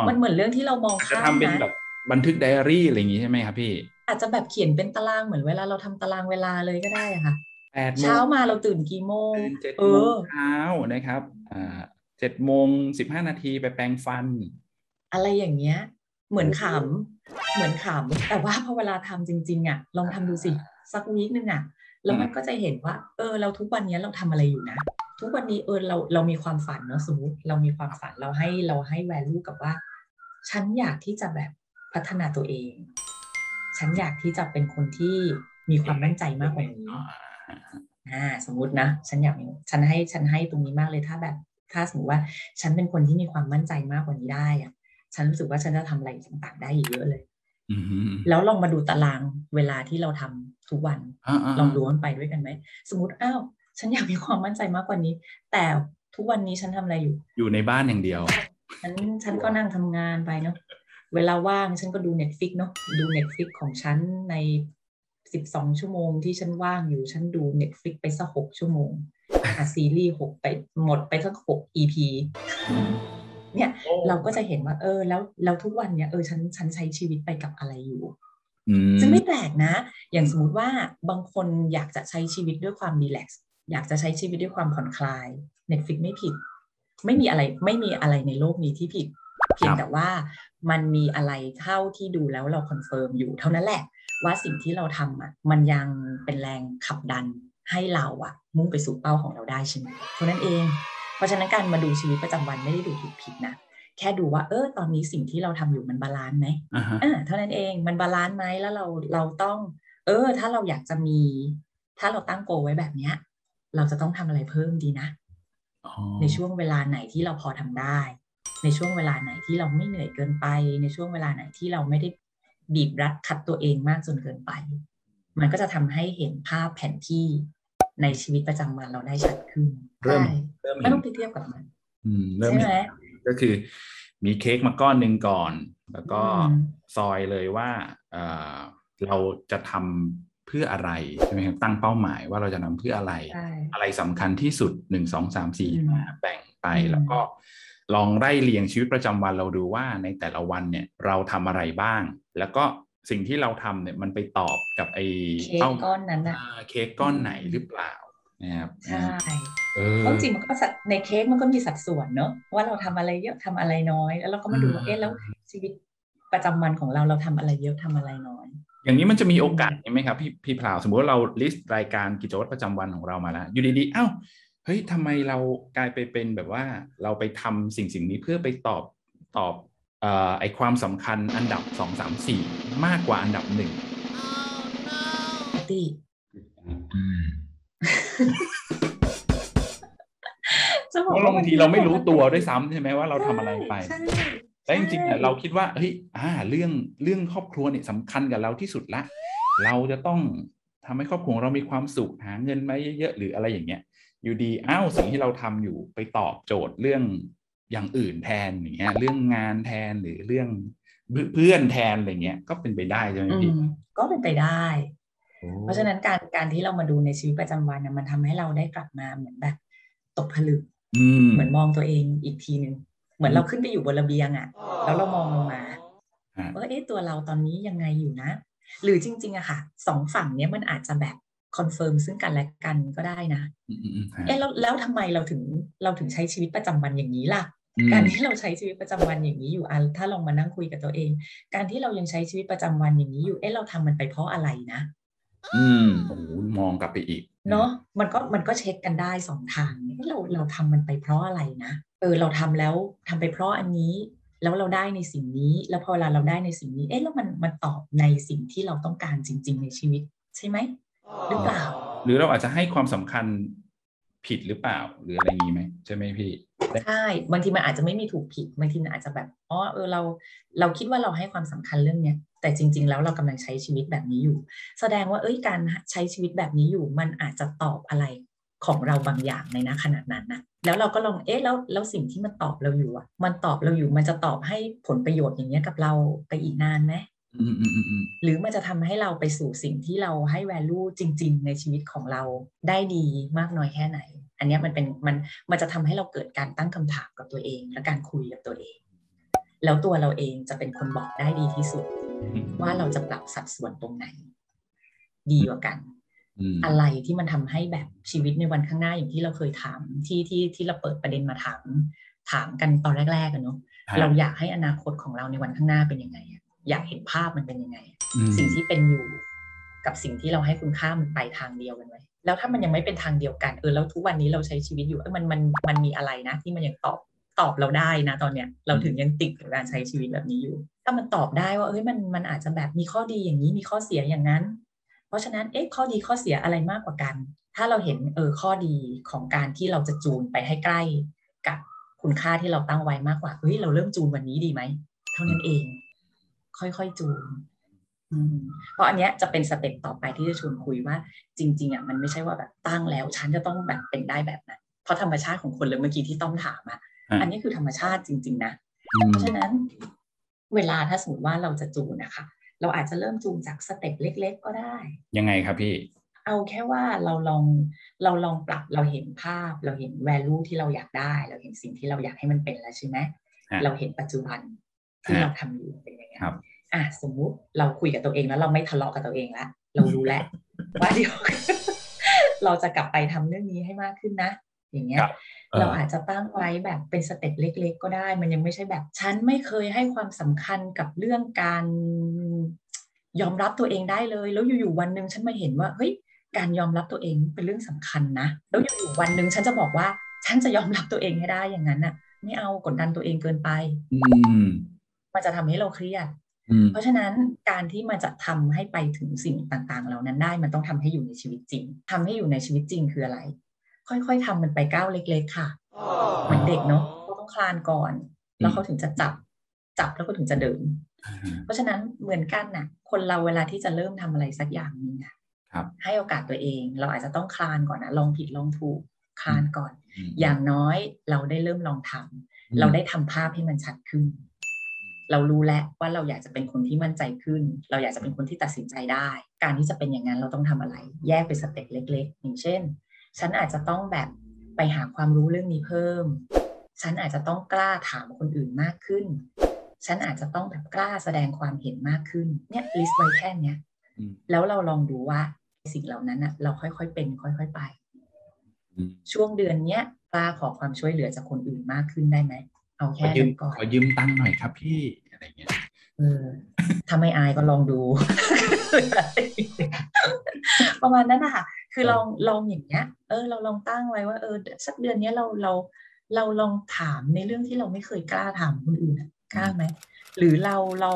มันเหมือนเรื่องที่เรามองจะข้ามทำเป็นนะแบบบันทึกไดอารี่อะไรอย่างงี้ใช่ไหมครับพี่ อาจจะแบบเขียนเป็นตารางเหมือนเวลาเราทำตารางเวลาเลยก็ได้อะค่ะ แปดโมงเช้ามาเราตื่นกี่โมงตื่นเจ็ดเอโมงอเช้านะครับอ่าเจ็ดโมงสิบห้านาทีไปแปรงฟัน อะไรอย่างเงี้ย เหมือนขำเหมือนขำแต่ว่าพอเวลาทำจริง ๆอะลองทำดูสิสักวีคนึงอะแล้วมันก็จะเห็นว่า เออ เราทุกวันนี้เราทำอะไรอยู่นะ ทุกวันนี้เออเราเรามีความฝันเนอะสมมติเรามีความฝันเราให้เราให้แวลูกับว่า ฉันอยากที่จะแบบพัฒนาตัวเอง ฉันอยากที่จะเป็นคนที่มีความมั่นใจมากกว่านี้ อ่าสมมตินะ ฉันอยากมีฉันให้ฉันให้ตรงนี้มากเลยถ้าแบบ ถ้าสมมติว่าฉันเป็นคนที่มีความมั่นใจมากกว่านี้ได้อะฉันรู้สึกว่าฉันจะทำอะไรต่างๆ ได้อีกเยอะเลยอืมแล้วลองมาดูตารางเวลาที่เราทำทุกวันอ่าๆลองดูว่ามันไปด้วยกันไหมสมมติอ้าวฉันอยากมีความมั่นใจมากกว่านี้ แต่ทุกวันนี้ฉันทำอะไรอยู่ อยู่ในบ้านอย่างเดียวฉันฉันก็นั่งทำงานไปเนาะเวลาว่างฉันก็ดู Netflix เนาะดู Netflix ของฉันใน สิบสองชั่วโมงที่ฉันว่างอยู่ฉันดู Netflix ไปสักหกชั่วโมงอะซีรีส์หกไปหมดไปสักหก EP เนี่ยเราก็จะเห็นว่า เออ แล้วแล้วทุกวันเนี่ยเออฉันฉันใช้ชีวิตไปกับอะไรอยู่อืมซึ่งไม่แปลกนะ อย่างสมมติว่าบางคนอยากจะใช้ชีวิตด้วยความ relax อยากจะใช้ชีวิตด้วยความผ่อนคลาย Netflix ไม่ผิด ไม่มีอะไรไม่มีอะไรในโลกนี้ที่ผิด เพียงแต่ว่ามันมีอะไรเท่าที่ดูแล้วเรา confirm อยู่เท่านั้นแหละ ว่าสิ่งที่เราทำอะมันยังเป็นแรงขับดันให้เราอะ มุ่งไปสู่เป้าของเราได้ใช่ไหมเท่านั้นเอง เพราะฉะนั้นการมาดูชีวิตประจำวันไม่ได้ดูถูกผิดนะแค่ดูว่าเออตอนนี้สิ่งที่เราทำอยู่มัน balance ไหมอ่าฮะอ่าเท่านั้นเองมัน balance ไหมแล้วเราเราต้อง เออ ถ้าเราอยากจะมี ถ้าเราตั้ง goal ไว้แบบเนี้ย เราจะต้องทำอะไรเพิ่มดีนะอ๋อในช่วงเวลาไหนที่เราพอทำได้ ในช่วงเวลาไหนที่เราไม่เหนื่อยเกินไป ในช่วงเวลาไหนที่เราไม่ได้บีบรัดขัดตัวเองมากจนเกินไป มันก็จะทำให้เห็นภาพแผนที่ในชีวิตประจำวันเราได้ชัดขึ้นเริ่มใช่เริ่มไม่เห็นต้องไปเทียบกับมัน อืมเริ่มใช่เห็นไหมก็คือ มีเค้กมาก้อนหนึ่งก่อน แล้วก็อืมซอยเลยว่าเอ่อเราจะทำเพื่ออะไรใช่ไหมครับตั้งเป้าหมายว่าเราจะทำเพื่ออะไรใช่อะไรสำคัญที่สุดหนึ่งสองสามสี่อืมห้าแบ่งไปอืมแล้วก็ ลองไล่เรียงชีวิตประจำวันเราดูว่าในแต่ละวันเนี่ยเราทำอะไรบ้าง แล้วก็สิ่งที่เราทำเนี่ยมันไปตอบกับไอ้เค้กก้อนนั้นอะอ่าเค้กก้อนไหนหรือเปล่านะครับใช่เออเพราะจริงๆมันก็สัดในเค้กมันก็มีสัดส่วนเนอะว่าเราทำอะไรเยอะทำอะไรน้อย แล้วเราก็มาดูว่าอืมเอ๊ะแล้วชีวิตประจำวันของเราเราทำอะไรเยอะทำอะไรน้อย อย่างนี้มันจะมีโอกาสใช่ไหมครับพี่พี่พลาวสมมติว่าเราลิสต์รายการกิจวัตรประจำวันของเรามาแล้วอยู่ดีๆเอ้า เฮ้ยทำไมเรากลายไปเป็นแบบว่าเราไปทำสิ่งสิ่งนี้เพื่อไปตอบตอบเอ่อไอความสำคัญอันดับสองสามสี่มากกว่าอันดับหนึ่งปกติจะบเพอกราะว่าบางทีเราไม่รู้ตัวด้วยซ้ำใช่ไหมว่าเราทำอะไรไปใช่แต่จริงๆเนี่ยใช่เราคิดว่าเฮ้ยอ่าเรื่องเรื่องครอบครัวเนี่ยสำคัญกับเราที่สุดละ เราจะต้องทำให้ครอบครัวของเรามีความสุขหาเงินมาเยอะๆหรืออะไรอย่างเงี้ย อยู่ดีอ้าวสิ่งที่เราทำอยู่ไปตอบโจทย์เรื่องอย่างอื่นแทนอย่างเงี้ยเรื่องงานแทนหรือเรื่องเพื่อนแทนอะไรเงี้ยก็เป็นไปได้ใช่ไหมอืมพี่ก็เป็นไปได้โอ้เพราะฉะนั้นการการที่เรามาดูในชีวิตประจำวันนะมันทำให้เราได้กลับมาเหมือนแบบตกผลึกอืมเหมือนมองตัวเองอีกทีหนึ่งเหมือนเราขึ้นไปอยู่บนระเบียงอะ่ะ แล้วเรามองลงมาฮะว่าเอ๊ะตัวเราตอนนี้ยังไงอยู่นะ หรือจริง ๆอะค่ะสองฝั่งเนี้ยมันอาจจะแบบ confirm ซึ่งกันและกันก็ได้นะอืมอืมอืมฮะเอ๊ะแล้วแล้วทำไมเราถึงเราถึงใช้ชีวิตประจำวันอย่างนี้ล่ะอืมการที่เราใช้ชีวิตประจำวันอย่างนี้อยู่อะถ้าลองมานั่งคุยกับตัวเอง การที่เรายังใช้ชีวิตประจำวันอย่างนี้อยู่ เอ๊ะเราทำมันไปเพราะอะไรนะ อืมโอ้โหมองกลับไปอีก เนาะมันก็มันก็เช็คกันได้สองทางเอ๊ะเราเราทำมันไปเพราะอะไรนะเออเราทำแล้วทำไปเพราะอันนี้แล้วเราได้ในสิ่งนี้ แล้วพอเวลาเราได้ในสิ่งนี้ เอ๊ะแล้วมันมันตอบในสิ่งที่เราต้องการจริง ๆ ในชีวิตใช่ไหม หรือเปล่า หรือเราอาจจะให้ความสำคัญผิดหรือเปล่า หรืออะไรอย่างนี้ไหมใช่ไหมพี่ใช่บางทีมันอาจจะไม่มีถูกผิดบางทีมันอาจจะแบบอ๋อเออเราเราคิดว่าเราให้ความสำคัญเรื่องเนี้ยแต่จริง ๆ แล้วเรากำลังใช้ชีวิตแบบนี้อยู่ แสดงว่าเอ้ยการใช้ชีวิตแบบนี้อยู่ มันอาจจะตอบอะไรของเราบางอย่างในนะขณะนั้นนะแล้วเราก็ลองเอ๊ะแล้วแล้วสิ่งที่มันตอบเราอยู่อะ มันตอบเราอยู่มันจะตอบให้ผลประโยชน์อย่างเงี้ยกับเราไปอีกนานไหมอืมอืมอืมอืม หรือมันจะทำให้เราไปสู่สิ่งที่เราให้ value จริง ๆ ในชีวิตของเราได้ดีมากน้อยแค่ไหน อันเนี้ยมันเป็นมันมันจะทำให้เราเกิดการตั้งคำถามกับตัวเอง และการคุยกับตัวเอง แล้วตัวเราเองจะเป็นคนบอกได้ดีที่สุดอืมว่าเราจะปรับสัดส่วนตรงไหน ดีกว่ากันอืมอะไรที่มันทำให้แบบชีวิตในวันข้างหน้าอย่างที่เราเคยถามที่ที่ที่เราเปิดประเด็นมาถามถามกันตอนแรกๆกันเนาะฮะเราอยากให้อนาคตของเราในวันข้างหน้าเป็นยังไงอะ อยากเห็นภาพมันเป็นยังไงอะอืมสิ่งที่เป็นอยู่กับสิ่งที่เราให้คุณค่ามันไปทางเดียวกันไหมแล้วถ้ามันยังไม่เป็นทางเดียวกันเออแล้วทุกวันนี้เราใช้ชีวิตอยู่เออมันมันมันมีอะไรนะ ที่มันยังตอบตอบเราได้นะตอนเนี้ยเราถึงยังติดกับการใช้ชีวิตแบบนี้อยู่ ถ้ามันตอบได้ว่าเอ้ยมันมันอาจจะแบบมีข้อดีอย่างนี้มีข้อเสียอย่างนั้น เพราะฉะนั้นเอ๊ะข้อดีข้อเสียอะไรมากกว่ากัน ถ้าเราเห็นเออข้อดีของการที่เราจะจูนไปให้ใกล้กับคุณค่าที่เราตั้งไว้มากกว่าเฮ้ยเราเริ่มจูนวันนี้ดีไหมเท่านั้นเอง ค่อยๆจูนอืมเพราะอันเนี้ยจะเป็น step ต่อไปที่จะชวนคุยว่า จริง ๆอะมันไม่ใช่ว่าแบบตั้งแล้วฉันจะต้องแบบเป็นได้แบบนั้นเพราะธรรมชาติของคนเลยเมื่อกี้ที่ต้องถามอะอะอันนี้คือธรรมชาติจริง ๆ นะอืมเพราะฉะนั้นเวลาถ้าสมมติว่าเราจะจูนนะคะเราอาจจะเริ่มจูนจาก step เล็ก ๆ ก็ได้ ยังไงครับพี่ เอาแค่ว่าเราลองเราลองปรับเราเห็นภาพ เราเห็น value ที่เราอยากได้ เราเห็นสิ่งที่เราอยากให้มันเป็นแล้วใช่ไหมฮะเราเห็นปัจจุบันที่ฮะเราทำอยู่เป็นยังไงครับ อะสมมุติเราคุยกับตัวเองแล้วเราไม่ทะเลาะกับตัวเองแล้วเรารู้แล้วว่าเดี๋ยวเราจะกลับไปทำเรื่องนี้ให้มากขึ้นนะ อย่างเงี้ยครับเออเราอาจจะตั้งไว้แบบเป็นสเต็ปเล็ก ๆ ก็ได้ มันยังไม่ใช่แบบ ฉันไม่เคยให้ความสำคัญกับเรื่องการยอมรับตัวเองได้เลย แล้วอยู่ๆวันหนึ่งฉันมาเห็นว่าเฮ้ยการยอมรับตัวเองเป็นเรื่องสำคัญนะ แล้วอยู่ๆวันหนึ่งฉันจะบอกว่า ฉันจะยอมรับตัวเองให้ได้อย่างนั้นน่ะ ไม่เอากดดันตัวเองเกินไป อืมมันจะทำให้เราเครียดอืม เพราะฉะนั้นการที่มันจะทำให้ไปถึงสิ่งต่างๆ เหล่านั้นได้มันต้องทำให้อยู่ในชีวิตจริงทำให้อยู่ในชีวิตจริงคืออะไร ค่อยๆทำมันไปก้าวเล็ก ๆ ค่ะเหมือนเด็กเนาะเขาต้องคลานก่อน แล้วเขาถึงจะจับจับแล้วก็ถึงจะเดิน เพราะฉะนั้นเหมือนกันน่ะ คนเราเวลาที่จะเริ่มทำอะไรสักอย่างหนึงอะครับให้โอกาสตัวเอง เราอาจจะต้องคลานก่อนนะลองผิดลองถูกคลานก่อนมอย่างน้อยเราได้เริ่มลองทำเราได้ทำภาพให้มันชัดขึ้น เรารู้แล้วว่าเราอยากจะเป็นคนที่มั่นใจขึ้น เราอยากจะเป็นคนที่ตัดสินใจได้ การที่จะเป็นอย่างนั้นเราต้องทำอะไร แยกเป็น step เล็ก ๆ อย่างเช่น ฉันอาจจะต้องแบบไปหาความรู้เรื่องนี้เพิ่ม ฉันอาจจะต้องกล้าถามคนอื่นมากขึ้น ฉันอาจจะต้องแบบกล้าแสดงความเห็นมากขึ้น เนี่ย list ไว้แค่เนี้ยอืมแล้วเราลองดูว่าสิ่งเหล่านั้นอะเราค่อยๆเป็น ค่อย ๆไปอืมช่วงเดือนเนี้ยกล้าขอความช่วยเหลือจากคนอื่นมากขึ้นได้ไหมเอาขอแค่ยืมนั้นก่อนขอยืมตังค์หน่อยครับพี่ อะไรเงี้ยเออถ้าไม่อายก็ลองดู ประมาณนั้นนะคะคือลองลองอย่างเงี้ย เออ เราลองตั้งไว้ว่า เออ สักเดือนเนี้ยเราเราเราลองถามในเรื่องที่เราไม่เคยกล้าถามคนอื่นอะกล้าไหมหรือเราเรา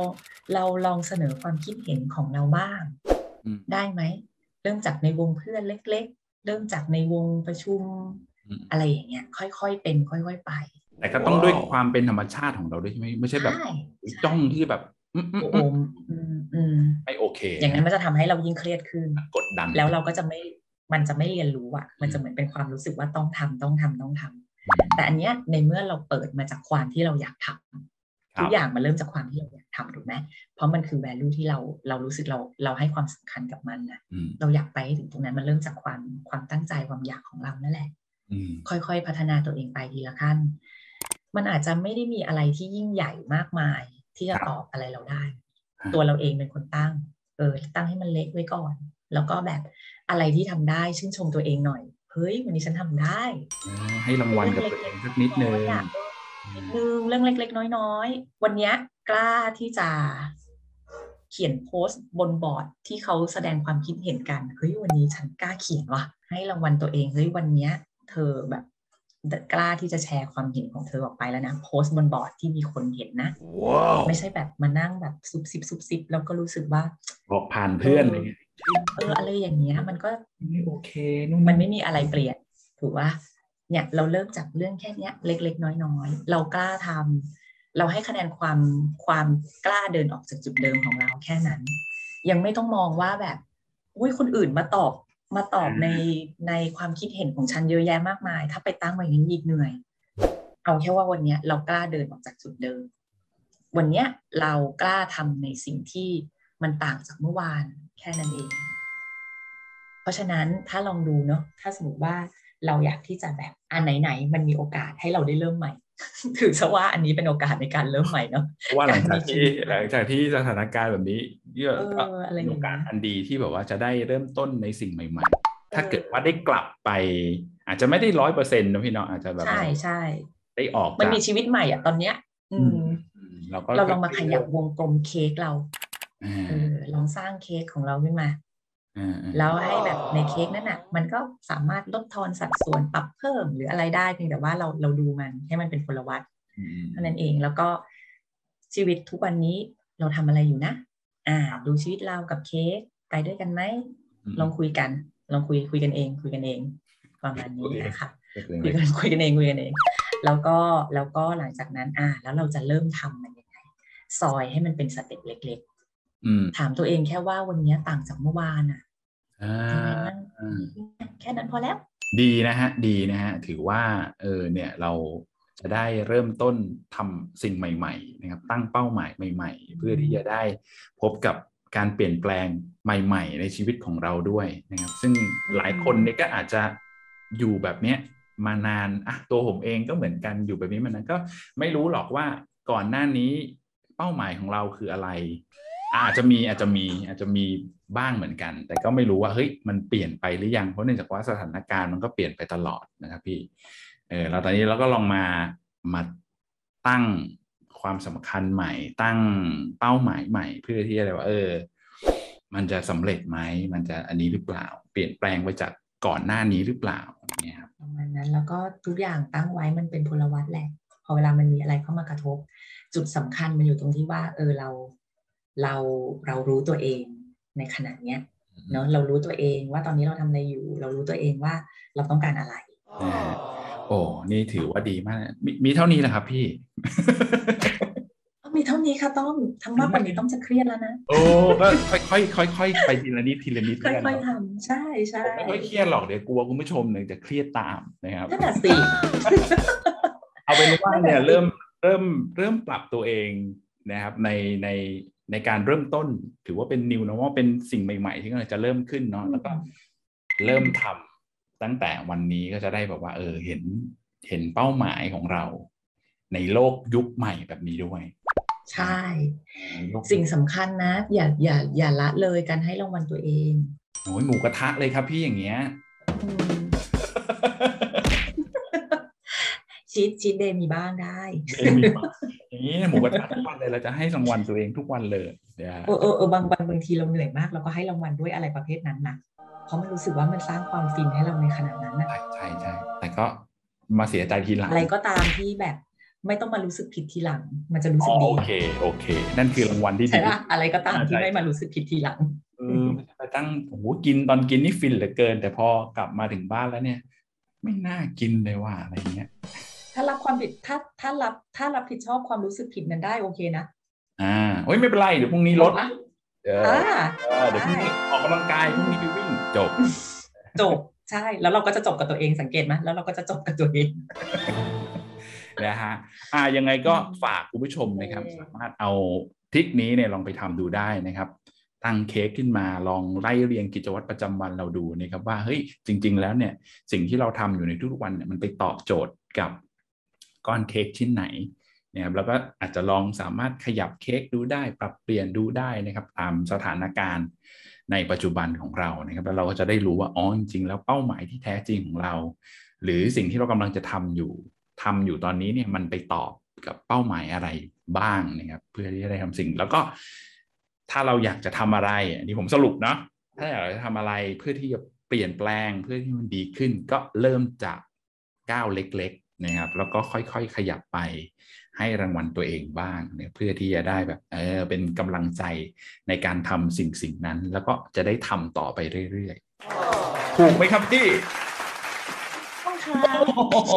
เราลองเสนอความคิดเห็นของเราบ้างอืมได้ไหมเริ่มจากในวงเพื่อนเล็ก ๆ เริ่มจากในวงประชุมอืมอะไรอย่างเงี้ย ค่อยๆเป็น ค่อย ๆ ไป แต่ก็ต้องด้วยความเป็นธรรมชาติของเราด้วยใช่ไหมไม่ใช่แบบใช่จ้องที่แบบอืมอืมโออืมมอืมอืมไม่โอเค อย่างนั้นมันจะทำให้เรายิ่งเครียดขึ้นกดดัน แล้วเราก็จะไม่มันจะไม่เรียนรู้อะ มันจะเหมือนเป็นความรู้สึกว่าต้องทำต้องทำต้องทำอืมแต่อันเนี้ยในเมื่อเราเปิดมาจากความที่เราอยากทำครับทุกอย่างมันเริ่มจากความที่เราอยากทำถูกไหมเพราะมันคือ value ที่เราเรารู้สึกเราเราให้ความสำคัญกับมันนะอืมเราอยากไปให้ถึงตรงนั้นมันเริ่มจากความความตั้งใจความอยากของเรานั่นแหละอืมค่อยๆพัฒนาตัวเองไปทีละขั้น มันอาจจะไม่ได้มีอะไรที่ยิ่งใหญ่มากมาย ที่จะตอบอะไรเราได้ ตัวเราเองเป็นคนตั้ง เออ ตั้งให้มันเล็กไว้ก่อน แล้วก็แบบอะไรที่ทำได้ชื่นชมตัวเองหน่อยเฮ้ยวันนี้ฉันทำได้เออให้รางวัลกับตัวเองสักนิดนึงอยอะนิดนึงเรื่องเล็ก ๆ น้อยๆ วันเนี้ยกล้าที่จะเขียนโพสต์บนบอร์ดที่เขาแสดงความคิดเห็นกันเฮ้ยวันนี้ฉันกล้าเขียนว่ะ ให้รางวัลตัวเองเฮ้ยวันเนี้ยเธอแบบ กล้าที่จะแชร์ความเห็นของเธอออกไปแล้วนะ โพสต์บนบอร์ดที่มีคนเห็นนะว้าวไม่ใช่แบบมานั่งแบบซุบซิบซุบซิบแล้วก็รู้สึกว่า บอกผ่านเพื่อนอะไรเงี้ยเอออะไรอย่างเงี้ย มันก็ไม่โอเคนู่นมันไม่มีอะไรเปลี่ยน ถูกปะเนี่ยเราเริ่มจากเรื่องแค่เนี้ย เล็ก ๆ น้อยๆเรากล้าทำเราให้คะแนนความความกล้าเดินออกจากจุดเดิมของเราแค่นั้น ยังไม่ต้องมองว่าแบบอุ้ยคนอื่นมาตอบ มาตอบในในความคิดเห็นของฉันเยอะแยะมากมาย ถ้าไปตั้งไว้อย่างนี้อีกเหนื่อย เอาแค่ว่าวันเนี้ยเรากล้าเดินออกจากจุดเดิม วันเนี้ยเรากล้าทำในสิ่งที่มันต่างจากเมื่อวานแค่นั้นเอง เพราะฉะนั้นถ้าลองดูเนาะถ้าสมมติว่าเราอยากที่จะแบบอันไหนๆมันมีโอกาสให้เราได้เริ่มใหม่ ถือซะว่าอันนี้เป็นโอกาสในการเริ่มใหม่เนาะเพราะว่าหลังจากที่การมีชีวิตหลังจากที่สถานการณ์แบบนี้เยอะเออก็อะไรอเป็นย่างโอกาสเงี้ยอันดีที่แบบว่าจะได้เริ่มต้นในสิ่งใหม่ ๆ ถ้าเกิดว่าได้กลับไป อาจจะไม่ได้ร้อยเปอร์เซ็นต์นะพี่เนาะอาจจะแบบใช่ใช่ได้ออกมันจากมีชีวิตใหม่อะตอนเนี้ยอืมอืมเราก็เราลองมาขยับวงกลมเค้กเราอ่าเออลองสร้างเค้กของเราขึ้นมาอ่าอ่า แล้วให้แบบในเค้กนั้นอะ มันก็สามารถลดทอนสัดส่วนปรับเพิ่มหรืออะไรได้เพียงแต่ว่าเราเราดูมันให้มันเป็นพลวัตอืมเท่านั้นเองแล้วก็ชีวิตทุกวันนี้เราทำอะไรอยู่นะ อ่า ดูชีวิตเรากับเค้กไปด้วยกันไหมลองคุยกันลองคุยคุยกันเอง คุยกันเองประมาณนี้นะคะคุยกันคุยกันเองคุยกันเอง แล้วก็แล้วก็หลังจากนั้น อ่า แล้วเราจะเริ่มทำมันยังไงซอยให้มันเป็นสเต็ปเล็กอืมๆถามตัวเองแค่ว่าวันนี้ต่างจากเมื่อวานอะ อ่ายังไงบ้างอ่าแค่นั้นพอแล้ว ดีนะฮะ ดีนะฮะ ถือว่า เออ เนี่ย เราจะได้เริ่มต้นทำสิ่งใหม่ ๆ นะครับ ตั้งเป้าหมายใหม่ ๆ เพื่อที่จะได้พบกับการเปลี่ยนแปลงใหม่ ๆ ในชีวิตของเราด้วยนะครับ ซึ่งหลายคนเนี่ยก็อาจจะอยู่แบบเนี้ยมานานอะตัวผมเองก็เหมือนกันอยู่แบบนี้มานานก็ไม่รู้หรอกว่าก่อนหน้านี้เป้าหมายของเราคืออะไร อาจจะมีอาจจะมีอาจจะมีบ้างเหมือนกัน แต่ก็ไม่รู้ว่าเฮ้ยมันเปลี่ยนไปหรือยังเพราะเนื่องจากว่าสถานการณ์มันก็เปลี่ยนไปตลอดนะครับพี่เออแล้วตอนนี้เราก็ลองมามาตั้งความสำคัญใหม่ ตั้งเป้าหมายใหม่ เพื่อที่จะไรว่าเออ มันจะสำเร็จไหมมันจะอันนี้หรือเปล่า เปลี่ยนแปลงไปจากก่อนหน้านี้หรือเปล่าเนี่ยครับประมาณนั้นแล้วก็ทุกอย่างตั้งไว้มันเป็นพลวัตแหละพอเวลามันมีอะไรเข้ามากระทบ จุดสำคัญมันอยู่ตรงที่ว่า เออเรา เราเรารู้ตัวเองในขณะเนี้ยเนาะเรารู้ตัวเองว่าตอนนี้เราทำอะไรอยู่ เรารู้ตัวเองว่าเราต้องการอะไรนะฮะโอ้นี่ถือว่าดีมากนะมีมีเท่านี้แหละครับพี่มีเท่านี้ค่ะต้องทำมากกว่านี้ต้องจะเครียดแล้วนะโอ้ก็ค่อยๆค่อยๆไปทีละนิดทีละนิดค่แล้วกันอยเนาะๆทำใช่ใช่ผมไม่ค่อยเครียดหรอกเดี๋ยวกลัวคุณผู้ชมเนี่ยจะเครียดตามนะครับนั่นแหะสิเอาเป็นว่าเนี่ยนั่นแหละสิเริ่มเริ่มเริ่มปรับตัวเองนะครับในใน ในการเริ่มต้นถือว่าเป็น new normal เป็นสิ่งใหม่ ๆ ที่กำลังจะเริ่มขึ้นเนาะแล้วก็เริ่มทำตั้งแต่วันนี้ก็จะได้แบบว่า เออเห็นเห็นเป้าหมายของเรา ในโลกยุคใหม่แบบนี้ด้วย ใช่ สิ่งสำคัญนะ อย่าอย่าอย่าละเลยการให้รางวัลตัวเองโอ้ยหมูกระทะเลยครับพี่อย่างเงี้ยอืมชีตชีตเดย์มีบ้างได้เองมีปะอย่างนี้หมูกระทะทุกวันเลยเราจะให้รางวัลตัวเองทุกวันเลยเดี๋ยวเออเออเออบางบางบางทีเราเหนื่อยมากเราก็ให้รางวัลด้วยอะไรประเภทนั้นนะเพราะมันรู้สึกว่ามันสร้างความฟินให้เราในขณะนั้นนะใช่ใช่ใช่แต่ก็มาเสียใจทีหลังอะไรก็ตามที่แบบไม่ต้องมารู้สึกผิดทีหลัง มันจะรู้อ๋สึอกดีโอเคโอเค นั่นคือรางวัลที่ใช่ดีปะอะไรก็ตามที่ใช่ไม่มารู้สึกผิดทีหลังเออไม่ใช่ไปตั้งโอ้โหกินตอนกินนี่ฟินเหลือเกิน แต่พอกลับมาถึงบ้านแล้วเนี่ย ไม่น่ากินเลยว่าอะไรเงี้ย ถ้ารับความผิดถ้าถ้ารับถ้ารับผิดชอบความรู้สึกผิดนั้นได้โอเคนะอ่าโอ้ยไม่เป็นไรเดี๋ยวพรุ่งนี้ลดถูกปะเอออ่าเออเดี๋ยวพรุ่งนี้ออกกำลังกายพรุ่งนี้ไปวิ่งจบ จบใช่แล้วเราก็จะจบกับตัวเองสังเกตไหมแล้วเราก็จะจบกับตัวเองนะฮะอ่ายังไงก็ฝากคุณผู้ชมนะครับโอเคสามารถเอาทริคนี้เนี่ยลองไปทำดูได้นะครับ ตั้งเค้กขึ้นมาลองไล่เรียงกิจวัตรประจำวันเราดูนะครับว่าเฮ้ยจริง ๆ แล้วเนี่ยสิ่งที่เราทำอยู่ในทุกๆวันเนี่ยมันไปตอบโจทย์กับ ก้อนเค้กชิ้นไหนนะครับแล้วก็อาจจะลองสามารถขยับเค้กดูได้ ปรับเปลี่ยนดูได้นะครับตามสถานการณ์ในปัจจุบันของเรานะครับแล้วเราก็จะได้รู้ว่าอ๋อจริงๆแล้วเป้าหมายที่แท้จริงของเรา หรือสิ่งที่เรากำลังจะทำอยู่ทำอยู่ตอนนี้เนี่ยมันไปตอบกับเป้าหมายอะไรบ้างนะครับ เพื่อที่จะได้ทำสิ่ง แล้วก็ถ้าเราอยากจะทำอะไรนนี้ผมสรุปเนาะถ้าอยากจะทำอะไรเพื่อที่จะเปลี่ยนแปลงเพื่อที่มันดีขึ้น ก็เริ่มจากก้าวเล็ก นะครับแล้วก็ค่อยๆขยับไปให้รางวัลตัวเองบ้างเนี่ยเพื่อที่จะได้แบบเออเป็นกำลังใจในการทำสิ่งสิ่งนั้น แล้วก็จะได้ทำต่อไปเรื่อยๆถูกไหมครับพี่ต้องค่ะโอ้โห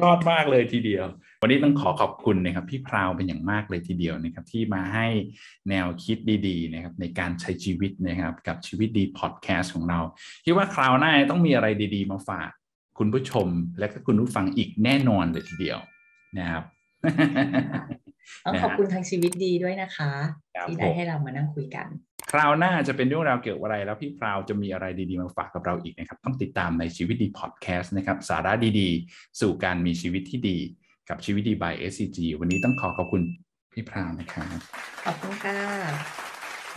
ยอดมากเลยทีเดียว วันนี้ต้องขอขอบคุณนะครับพี่พราวเป็นอย่างมากเลยทีเดียวนะครับที่มาให้แนวคิดดีๆนะครับในการใช้ชีวิตนะครับกับชีวิตดีพอดแคสต์ของเราคิดว่าคราวหน้าต้องมีอะไรดี ๆ มาฝาก คุณผู้ชมและก็คุณผู้ฟังอีกแน่นอนเลยทีเดียวนะครับต้องขอบคุณทางชีวิตดีด้วยนะคะครับที่ได้ผมให้เรามานั่งคุยกัน คราวหน้าจะเป็นเรื่องราวเกี่ยวกับอะไร แล้วพี่พราวจะมีอะไรดีๆมาฝากกับเราอีกนะครับ ต้องติดตามในชีวิตดีพอดแคสต์นะครับ สาระดีๆ สู่การมีชีวิตที่ดีกับชีวิตดี by SCG วันนี้ต้องขอขอบคุณพี่พราวนะครับ ขอบคุณค่ะ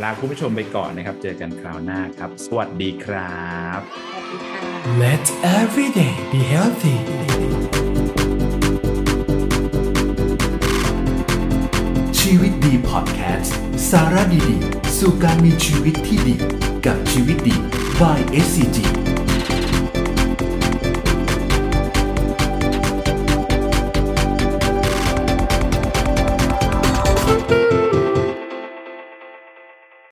ลาคุณผู้ชมไปก่อนนะครับ เจอกันคราวหน้าครับ สวัสดีครับ สวัสดีค่ะ Let every day be healthy ชีวิตดีพอดแคสต์สาระดีๆ สู่การมีชีวิตที่ดี กับชีวิตดี by SCG